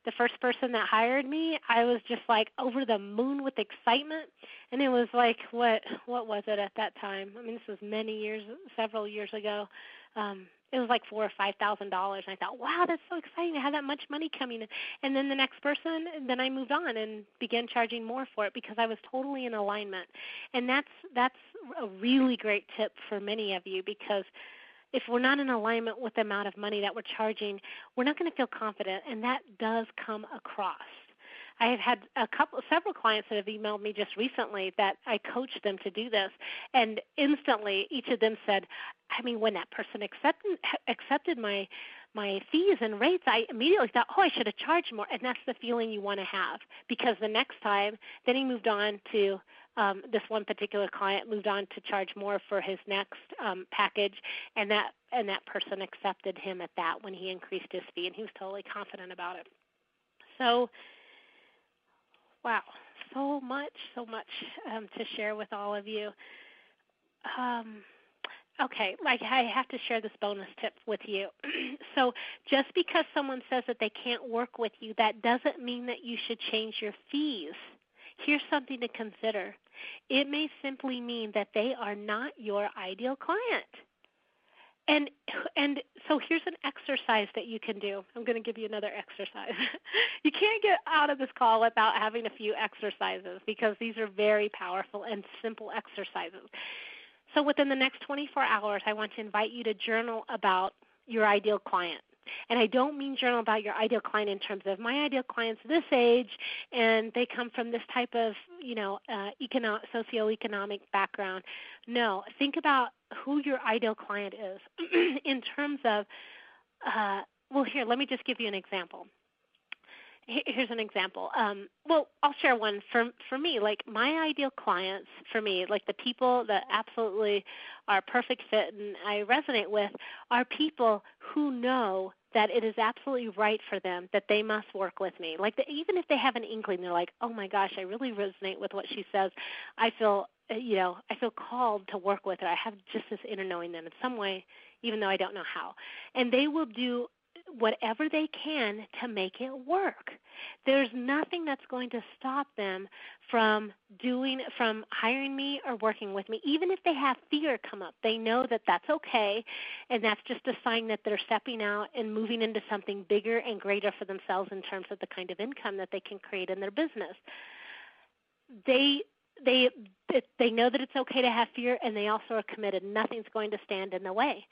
the first person that hired me, I was just like over the moon with excitement and it was like what what was it at that time? I mean this was many years several years ago. Um it was like four or five thousand dollars and i thought wow that's so exciting to have that much money coming in and then the next person then i moved on and began charging more for it because i was totally in alignment and that's that's a really great tip for many of you because if we're not in alignment with the amount of money that we're charging we're not going to feel confident and that does come across. I have had a couple, several clients that have emailed me just recently that I coached them to do this, and instantly each of them said, I mean, when that person accepted accepted my my fees and rates, I immediately thought, oh, I should have charged more, and that's the feeling you want to have because the next time, then he moved on to um, this one particular client moved on to charge more for his next um, package, and that and that person accepted him at that when he increased his fee, and he was totally confident about it. So Wow, so much, so much um, to share with all of you. Um, okay, like I have to share this bonus tip with you. so, just because someone says that they can't work with you, that doesn't mean that you should change your fees. Here's something to consider. It may simply mean that they are not your ideal client. And and so here's an exercise that you can do. I'm going to give you another exercise. you can't get out of this call without having a few exercises because these are very powerful and simple exercises. So within the next 24 hours, I want to invite you to journal about your ideal client. And I don't mean journal about your ideal client in terms of my ideal client's this age and they come from this type of, you know, uh, economic, socioeconomic background. No, think about who your ideal client is in terms of, uh, well, here, let me just give you an example here's an example. Um, well, I'll share one for for me. Like my ideal clients for me, like the people that absolutely are perfect fit and I resonate with, are people who know that it is absolutely right for them that they must work with me. Like the, even if they have an inkling, they're like, "Oh my gosh, I really resonate with what she says. I feel, uh, you know, I feel called to work with her. I have just this inner knowing that in some way, even though I don't know how." And they will do whatever they can to make it work. There's nothing that's going to stop them from doing from hiring me or working with me even if they have fear come up. They know that that's okay and that's just a sign that they're stepping out and moving into something bigger and greater for themselves in terms of the kind of income that they can create in their business. They they they know that it's okay to have fear and they also are committed nothing's going to stand in the way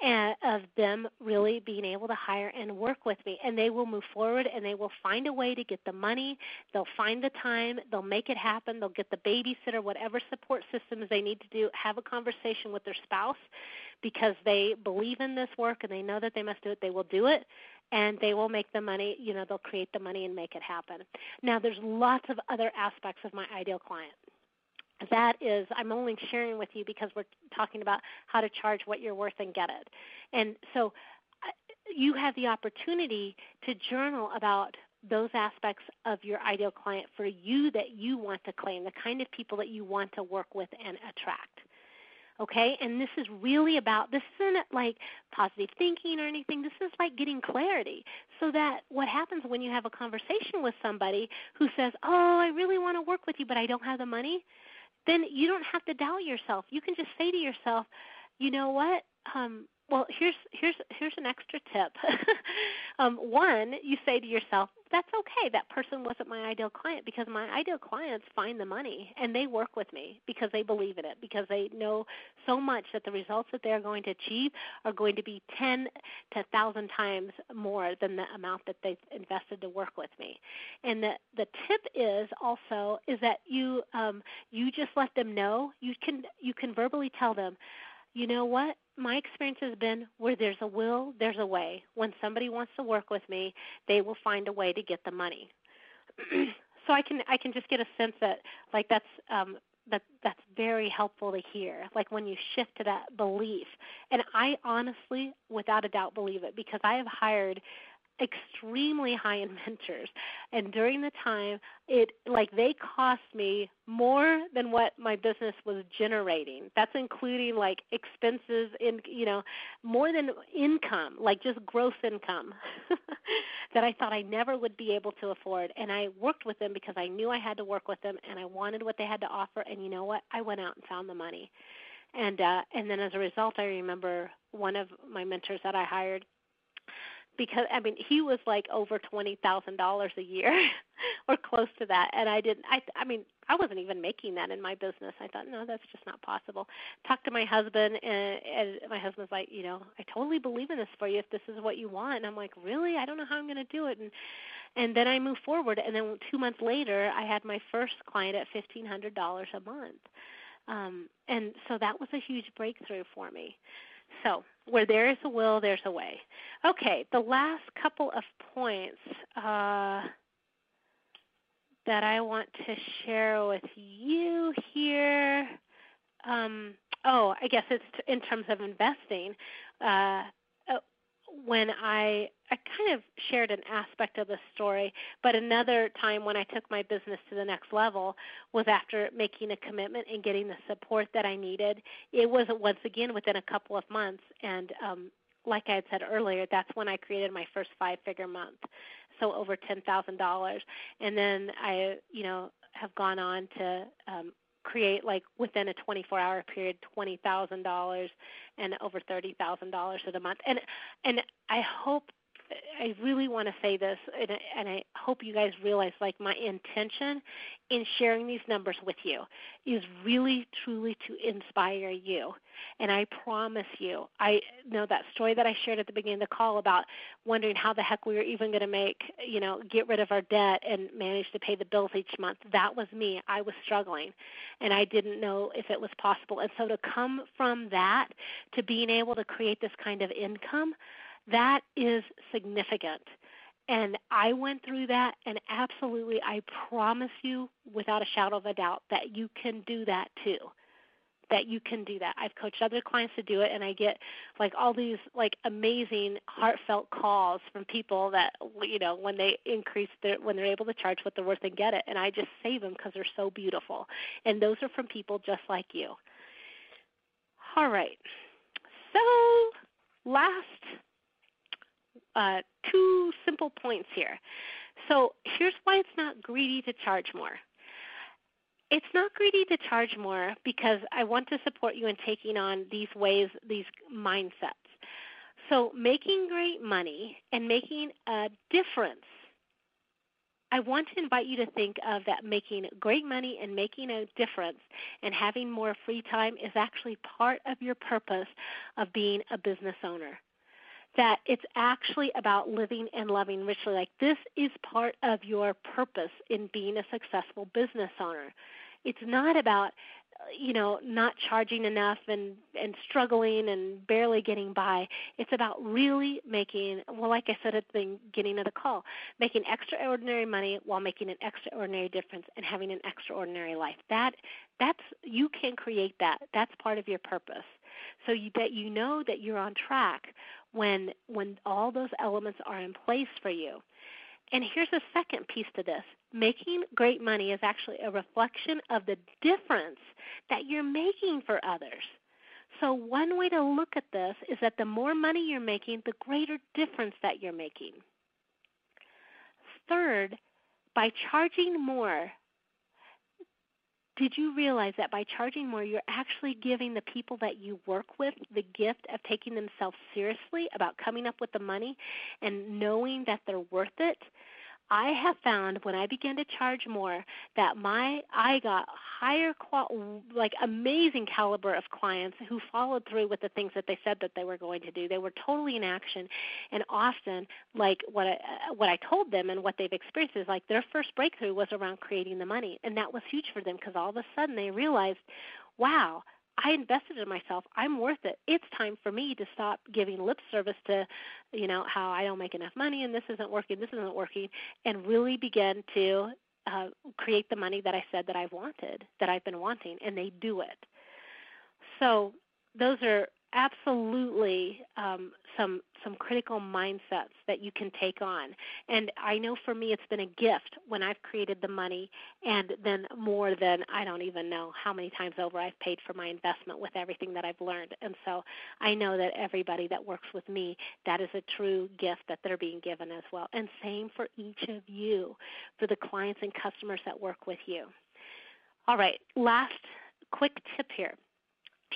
and of them really being able to hire and work with me. And they will move forward and they will find a way to get the money. They'll find the time. They'll make it happen. They'll get the babysitter whatever support systems they need to do have a conversation with their spouse because they believe in this work and they know that they must do it. They will do it and they will make the money. You know they'll create the money and make it happen. Now there's lots of other aspects of my ideal client that is i'm only sharing with you because we're talking about how to charge what you're worth and get it. And so you have the opportunity to journal about those aspects of your ideal client for you that you want to claim the kind of people that you want to work with and attract. Okay? And this is really about this isn't like positive thinking or anything. This is like getting clarity so that what happens when you have a conversation with somebody who says oh i really want to work with you but i don't have the money then you don't have to doubt yourself. You can just say to yourself, you know what? Um, well, here's here's here's an extra tip. um, one, you say to yourself, "That's okay. That person wasn't my ideal client because my ideal clients find the money and they work with me because they believe in it because they know so much that the results that they're going to achieve are going to be ten to thousand times more than the amount that they've invested to work with me." And the the tip is also is that you um, you just let them know you can you can verbally tell them you know what? My experience has been where there's a will, there's a way. When somebody wants to work with me, they will find a way to get the money. so I can I can just get a sense that like that's um that that's very helpful to hear like when you shift to that belief and i honestly without a doubt believe it because i have hired extremely high end mentors and during the time it like they cost me more than what my business was generating. That's including like expenses in you know more than income like just gross income that i thought i never would be able to afford. And i worked with them because i knew i had to work with them and i wanted what they had to offer. And you know what? I went out and found the money. And uh and then as a result i remember one of my mentors that I hired because I mean he was like over twenty thousand dollars a year or close to that and I didn't I I mean I wasn't even making that in my business. I thought no that's just not possible. Talked to my husband and, and my husband's like, you know, I totally believe in this for you if this is what you want. And I'm like, "Really? I don't know how I'm going to do it." And and then I moved forward and then 2 months later I had my first client at $1500 a month. Um and so that was a huge breakthrough for me. So, where there is a will, there's a way. Okay, the last couple of points uh, that I want to share with you here. Um, oh, I guess it's in terms of investing. Uh, when I I kind of shared an aspect of the story, but another time when I took my business to the next level was after making a commitment and getting the support that I needed. It was once again within a couple of months, and um, like I had said earlier, that's when I created my first five-figure month, so over ten thousand dollars, and then I, you know, have gone on to um, create like within a 24 hour period $20,000 and over $30,000 in a month. And and I hope I really want to say this, and, and I hope you guys realize like my intention in sharing these numbers with you is really truly to inspire you. And I promise you, I know that story that I shared at the beginning of the call about wondering how the heck we were even going to make, you know, get rid of our debt and manage to pay the bills each month. That was me. I was struggling and I didn't know if it was possible. And so to come from that to being able to create this kind of income, that is significant. And I went through that, and absolutely, I promise you, without a shadow of a doubt, that you can do that too. That you can do that. I've coached other clients to do it, and I get like all these like amazing, heartfelt calls from people that you know when they increase their when they're able to charge what they're worth and get it, and I just save them because they're so beautiful. And those are from people just like you. All right. So last uh, two simple points here. So here's why it's not greedy to charge more. It's not greedy to charge more because I want to support you in taking on these ways, these mindsets. So making great money and making a difference. I want to invite you to think of that making great money and making a difference and having more free time is actually part of your purpose of being a business owner that it's actually about living and loving richly. Like this is part of your purpose in being a successful business owner. It's not about uh, you know not charging enough and and struggling and barely getting by it's about really making well like i said at the beginning of the call making extraordinary money while making an extraordinary difference and having an extraordinary life that that's you can create that that's part of your purpose so you, that you know that you're on track when when all those elements are in place for you. And here's a second piece to this. Making great money is actually a reflection of the difference that you're making for others. So, one way to look at this is that the more money you're making, the greater difference that you're making. Third, by charging more, did you realize that by charging more, you're actually giving the people that you work with the gift of taking themselves seriously about coming up with the money and knowing that they're worth it? I have found when I began to charge more that my I got higher qual like amazing caliber of clients who followed through with the things that they said that they were going to do. They were totally in action, and often like what I, uh, what I told them and what they've experienced is like their first breakthrough was around creating the money, and that was huge for them because all of a sudden they realized, wow, I invested in myself. I'm worth it. It's time for me to stop giving lip service to, you know, how I don't make enough money and this isn't working, this isn't working, and really begin to uh, create the money that I said that I've wanted, that I've been wanting, and they do it. So those are absolutely um, some some critical mindsets that you can take on. And I know for me, it's been a gift when I've created the money, and then more than I don't even know how many times over I've paid for my investment with everything that I've learned. And so I know that everybody that works with me, that is a true gift that they're being given as well. And same for each of you, for the clients and customers that work with you. All right, last quick tip here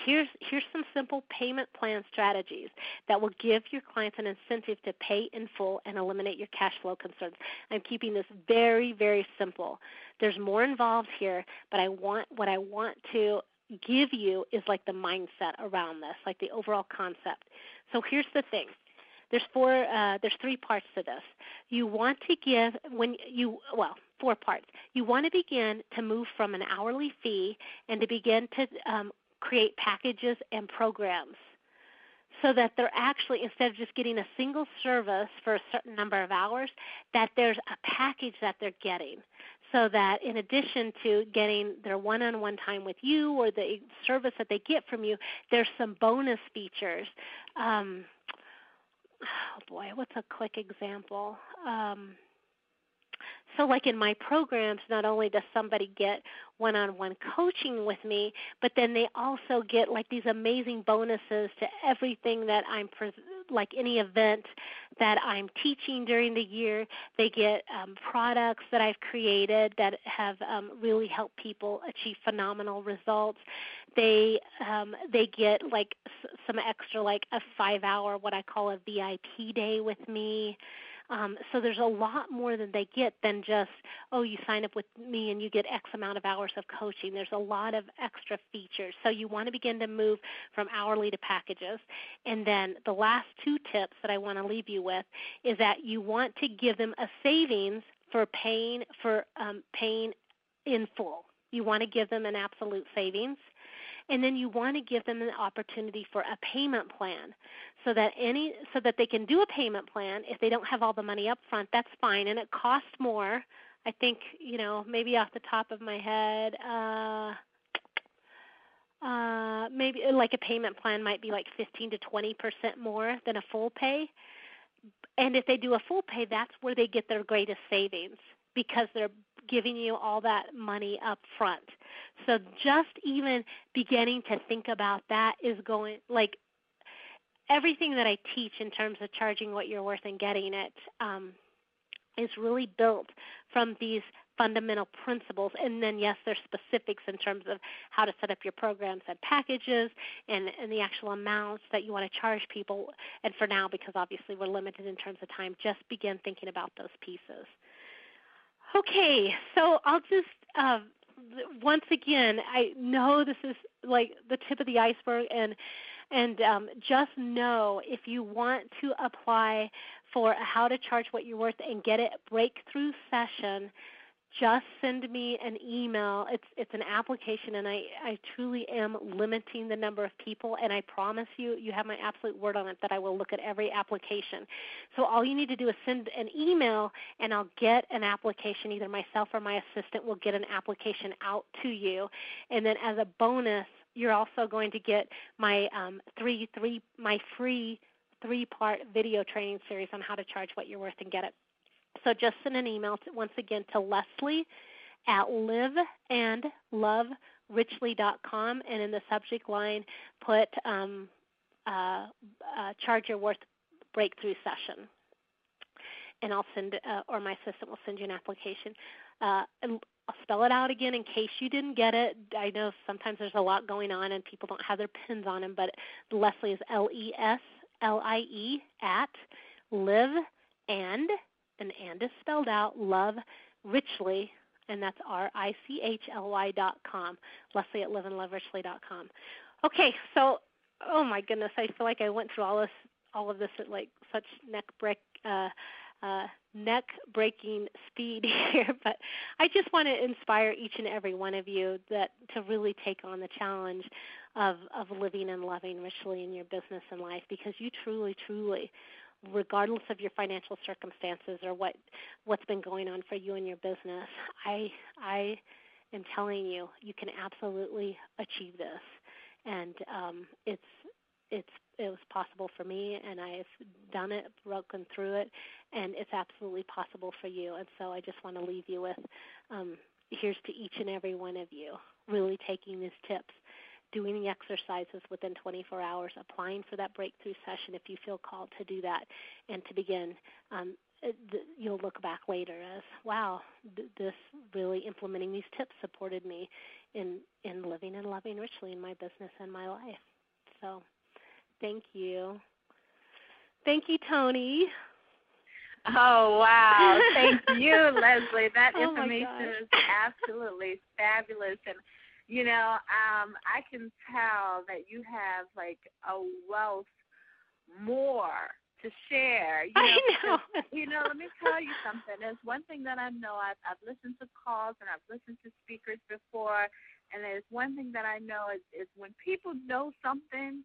here's here's some simple payment plan strategies that will give your clients an incentive to pay in full and eliminate your cash flow concerns. I'm keeping this very very simple. There's more involved here, but I want what I want to give you is like the mindset around this, like the overall concept. So here's the thing. There's four uh, there's three parts to this. You want to give when you well, four parts. You want to begin to move from an hourly fee and to begin to um, create packages and programs so that they're actually instead of just getting a single service for a certain number of hours that there's a package that they're getting. So that in addition to getting their one-on-one time with you or the service that they get from you there's some bonus features. Um, oh boy what's a quick example? Um, so, like in my programs, not only does somebody get one on one coaching with me, but then they also get like these amazing bonuses to everything that I'm, like any event that I'm teaching during the year. They get um, products that I've created that have um, really helped people achieve phenomenal results. They um, they get like s- some extra, like a five hour, what I call a VIP day with me. Um, so there's a lot more that they get than just, oh, you sign up with me and you get X amount of hours of coaching. There's a lot of extra features. So you want to begin to move from hourly to packages. And then the last two tips that I want to leave you with is that you want to give them a savings for paying for um, paying in full. You want to give them an absolute savings and then you want to give them an opportunity for a payment plan so that any so that they can do a payment plan. If they don't have all the money up front that's fine. And it costs more. I think you know maybe off the top of my head uh uh maybe like a payment plan might be like 15 to 20% more than a full pay. And if they do a full pay that's where they get their greatest savings because they're giving you all that money up front. So just even beginning to think about that is going like everything that I teach in terms of charging what you're worth and getting it um, is really built from these fundamental principles. And then yes there's specifics in terms of how to set up your programs and packages and, and the actual amounts that you want to charge people. And for now because obviously we're limited in terms of time just begin thinking about those pieces Okay, so I'll just uh, once again, I know this is like the tip of the iceberg, and and um, just know if you want to apply for how to charge what you're worth and get it breakthrough session, just send me an email. It's it's an application, and I I truly am limiting the number of people, and I promise you, you have my absolute word on it that I will look at every application. So all you need to do is send an email, and I'll get an application. Either myself or my assistant will get an application out to you, and then as a bonus, you're also going to get my um, three three my free three part video training series on how to charge what you're worth and get it so just send an email to, once again to Leslie at liveandloverichly.com and in the subject line put um, uh, uh, charge your worth breakthrough session. And I'll send, uh, or my assistant will send you an application. Uh, I'll spell it out again in case you didn't get it. I know sometimes there's a lot going on and people don't have their pins on them, but Leslie is L E S L I E at live and and and is spelled out, love richly, and that's R I C H L Y dot com. Leslie at liveandloverichly dot com. Okay, so oh my goodness, I feel like I went through all this all of this at like such neck break uh uh, neck breaking speed here, but I just want to inspire each and every one of you that to really take on the challenge of of living and loving richly in your business and life because you truly, truly regardless of your financial circumstances or what what's been going on for you and your business i i am telling you you can absolutely achieve this. And um it's it's it was possible for me and i've done it broken through it and it's absolutely possible for you. And so i just want to leave you with um here's to each and every one of you really taking these tips doing the exercises within 24 hours, applying for that breakthrough session if you feel called to do that, and to begin. Um, you'll look back later as wow, this really implementing these tips supported me in in living and loving richly in my business and my life. So, thank you, thank you, Tony. Oh wow! Thank you, Leslie. That oh information is absolutely fabulous, and you know, um, I can tell that you have like a wealth more to share. You know, I know. You know, let me tell you something. There's one thing that I know. I've I've listened to calls and I've listened to speakers before, and there's one thing that I know is is when people know something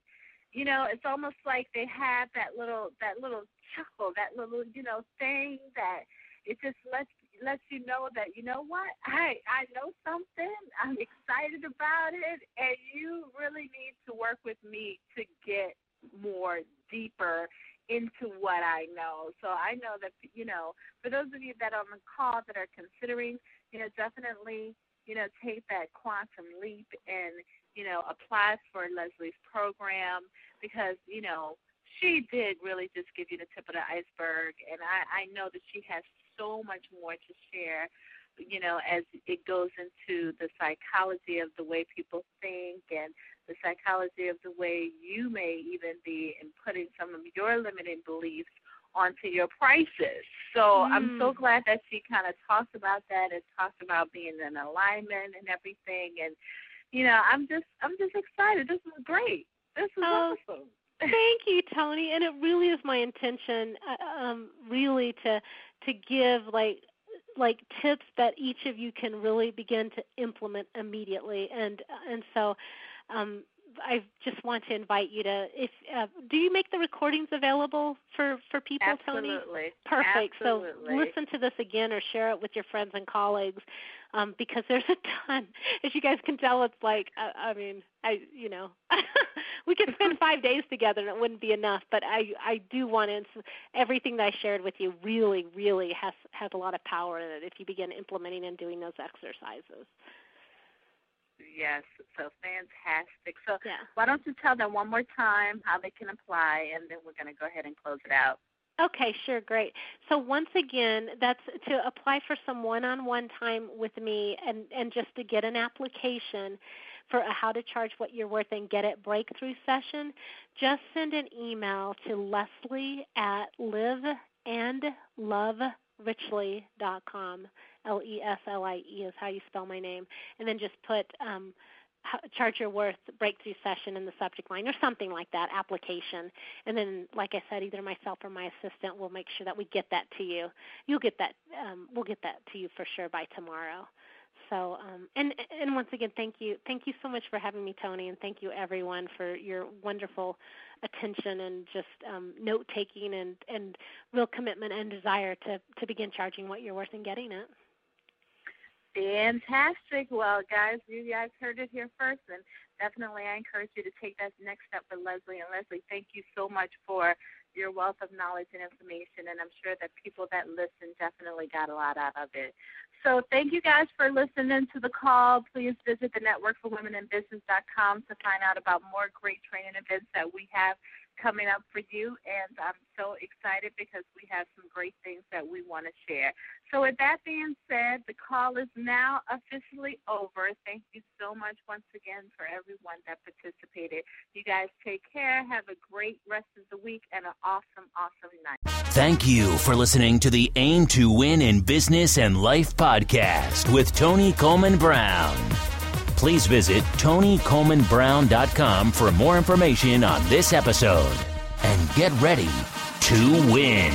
you know, it's almost like they have that little that little chuckle, that little, you know, thing that it just lets lets you know that you know what I I know something. I'm excited about it, and you really need to work with me to get more deeper into what I know. So I know that you know, for those of you that are on the call that are considering, you know, definitely you know take that quantum leap and you know, apply for Leslie's program because, you know, she did really just give you the tip of the iceberg. And I, I know that she has so much more to share, you know, as it goes into the psychology of the way people think and the psychology of the way you may even be in putting some of your limiting beliefs onto your prices. So mm. I'm so mm. glad that she kind of talks about that and talks about being in alignment and everything. And you know, I'm just I'm just excited. This is great. This is oh, awesome. thank you, Toni. And it really is my intention, uh, um, really to to give like like tips that each of you can really begin to implement immediately. And and so um, I just want to invite you to if uh, do you make the recordings available for for people, Absolutely. Toni? Perfect. Absolutely. So listen to this again or share it with your friends and colleagues um, because there's a ton. As you guys can tell, it's like uh, I mean, I you know, we could spend five days together and it wouldn't be enough. But I I do want to everything that I shared with you really really has has a lot of power in it if you begin implementing and doing those exercises. Yes, so fantastic. So yeah. why don't you tell them one more time how they can apply, and then we're going to go ahead and close it out. Okay, sure, great. So once again, that's to apply for some one-on-one time with me and and just to get an application for a how to charge what you're worth and get it breakthrough session, just send an email to Leslie at liveandloverichly.com. L E S L I E is how you spell my name, and then just put um, charge your worth breakthrough session in the subject line or something like that application. And then like i said either myself or my assistant will make sure that we get that to you. You'll get that um, we'll get that to you for sure by tomorrow. So um, and and once again thank you thank you so much for having me toni and thank you everyone for your wonderful attention and just um, note taking and and real commitment and desire to to begin charging what you're worth and getting it Fantastic. Well, guys, you guys heard it here first, and definitely I encourage you to take that next step with Leslie. And Leslie, thank you so much for your wealth of knowledge and information, and I'm sure that people that listen definitely got a lot out of it. So thank you guys for listening to the call. Please visit the to find out about more great training events that we have coming up for you, and I'm so excited because we have some great things that we want to share. So, with that being said, the call is now officially over. Thank you so much once again for everyone that participated. You guys take care. Have a great rest of the week and an awesome, awesome night. Thank you for listening to the Aim to Win in Business and Life podcast with Toni Coleman Brown please visit tonicolemanbrown.com for more information on this episode and get ready to win.